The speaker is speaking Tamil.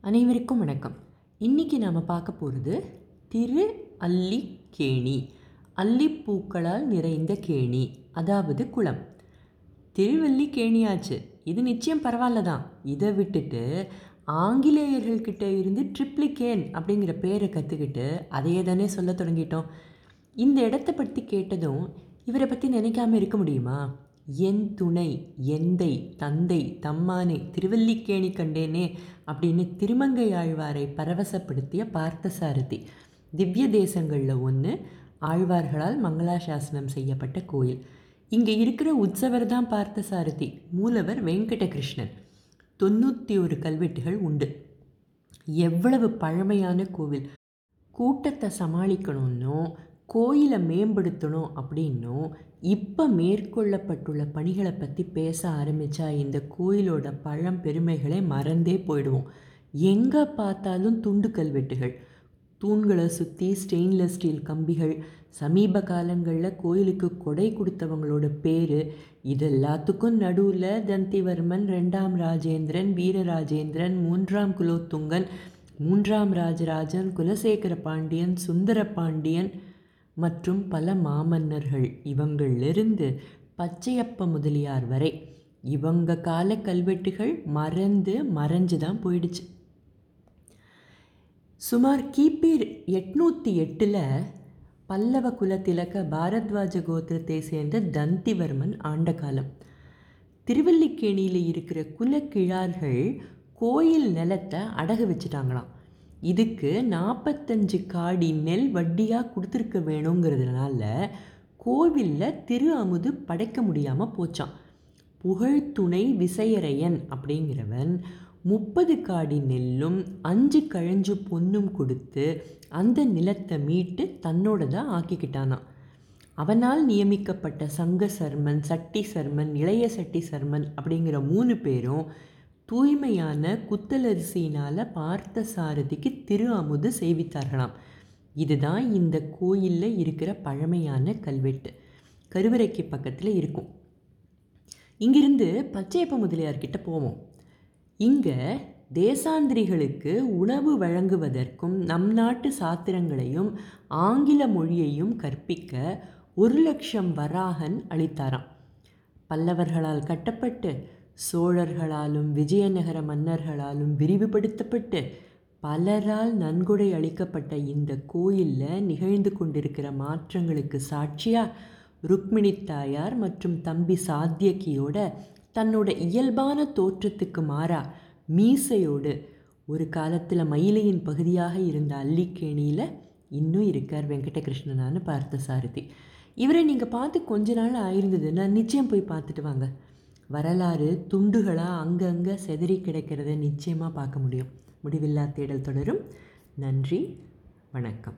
அனைவருக்கும் வணக்கம். இன்றைக்கி நாம் பார்க்க போகிறது திரு அல்லிக்கேணி. அல்லிப்பூக்களால் நிறைந்த கேணி அதாவது குளம். திருவல்லிக்கேணியாச்சு. இது நிச்சயம் பரவாயில்ல தான். இதை விட்டுட்டு ஆங்கிலேயர்கள்கிட்ட இருந்து ட்ரிப்ளிகேன் அப்படிங்கிற பேரை கற்றுக்கிட்டு அதையே தானே சொல்ல தொடங்கிட்டோம். இந்த இடத்த பற்றி கேட்டதும் இவரை பற்றி நினைக்காம இருக்க முடியுமா? என் துணை எந்தை தந்தை தம்மானே திருவல்லிக்கேணி கண்டேனே அப்படின்னு திருமங்கை ஆழ்வாரை பரவசப்படுத்திய பார்த்தசாரதி. திவ்ய தேசங்களில் ஒன்று ஆழ்வார்களால் மங்களாசாசனம் செய்யப்பட்ட கோயில். இங்கே இருக்கிற உற்சவர் தான் பார்த்தசாரதி மூலவர் வெங்கடகிருஷ்ணன். தொண்ணூற்றி ஒரு கல்வெட்டுகள் உண்டு. எவ்வளவு பழமையான கோவில். கூட்டத்தை சமாளிக்கணும்னோ கோயிலை மேம்படுத்தணும் அப்படின்னும் இப்போ மேற்கொள்ளப்பட்டுள்ள பணிகளை பற்றி பேச ஆரம்பித்தா இந்த கோயிலோட பழம் பெருமைகளை மறந்தே போயிடுவோம். எங்கே பார்த்தாலும் துண்டு கல்வெட்டுகள் தூண்களை சுற்றி ஸ்டெயின்லெஸ் ஸ்டீல் கம்பிகள் சமீப காலங்களில் கோயிலுக்கு கொடை கொடுத்தவங்களோட பேர் இது எல்லாத்துக்கும் நடுவில் தந்திவர்மன் ரெண்டாம் ராஜேந்திரன் வீரராஜேந்திரன் மூன்றாம் குலோத்துங்கன் மூன்றாம் ராஜராஜன் குலசேகர பாண்டியன் சுந்தர பாண்டியன் மற்றும் பல மாமன்னர்கள் இவங்களிலிருந்து பச்சையப்ப முதலியார் வரை இவங்க கால கல்வெட்டுகள் மறந்து மறைஞ்சு தான் போயிடுச்சு. சுமார் கிபி எட்நூற்றி எட்டில் பல்லவ குலத்திலக்க பாரத்வாஜ கோத்திரத்தை சேர்ந்த தந்திவர்மன் ஆண்ட காலம். திருவல்லிக்கேணியில் இருக்கிற குலக்கிழார்கள் கோயில் நிலத்தை அடகு வச்சுட்டாங்களாம். இதுக்கு நாற்பத்தஞ்சு காடி நெல் வட்டியாக கொடுத்துருக்க வேணுங்கிறதுனால கோவிலில் திரு அமுது படைக்க முடியாமல் போச்சான் புகழ்துணை விசையரையன் அப்படிங்கிறவன் முப்பது காடி நெல்லும் அஞ்சு கழஞ்சு பொண்ணும் கொடுத்து அந்த நிலத்தை மீட்டு தன்னோட தான் ஆக்கிக்கிட்டானான் அவனால் நியமிக்கப்பட்ட சங்க சர்மன் சட்டி சர்மன் இளைய சட்டி சர்மன் அப்படிங்கிற மூணு பேரும் தூய்மையான குத்தலரிசியினால் பார்த்த சாரதிக்கு திரு அமுது செய்வித்தார்களாம். இதுதான் இந்த கோயிலில் இருக்கிற பழமையான கல்வெட்டு. கருவறைக்கு பக்கத்தில் இருக்கும். இங்கிருந்து பச்சையப்ப முதலியார்கிட்ட போவோம். இங்கே தேசாந்திரிகளுக்கு உணவு வழங்குவதற்கும் நம் நாட்டு சாத்திரங்களையும் ஆங்கில மொழியையும் கற்பிக்க ஒரு லட்சம் வராகன் அளித்தாராம். பல்லவர்களால் கட்டப்பட்டு சோழர்களாலும் விஜயநகர மன்னர்களாலும் விரிவுபடுத்தப்பட்டு பலரால் நன்கொடை அளிக்கப்பட்ட இந்த கோயிலில் நிகழ்ந்து கொண்டிருக்கிற மாற்றங்களுக்கு சாட்சியாக ருக்மிணி தாயார் மற்றும் தம்பி சாத்தியக்கியோட தன்னோட இயல்பான தோற்றத்துக்கு மாறா மீசையோடு ஒரு காலத்தில் மயிலையின் பகுதியாக இருந்த அல்லிக்கேணியில் இன்னும் இருக்கார் வெங்கடகிருஷ்ணனான்னு பார்த்த சாரதி இவரை நீங்கள் பார்த்து கொஞ்ச நாள் ஆயிருந்ததுன்னா நிச்சயம் போய் பார்த்துட்டு வாங்க. வரலாறு துண்டுகளாக அங்கங்கே செதறி கிடைக்கிறத நிச்சயமாக பார்க்க முடியும். முடிவில்லா தேடல் தொடரும். நன்றி. வணக்கம்.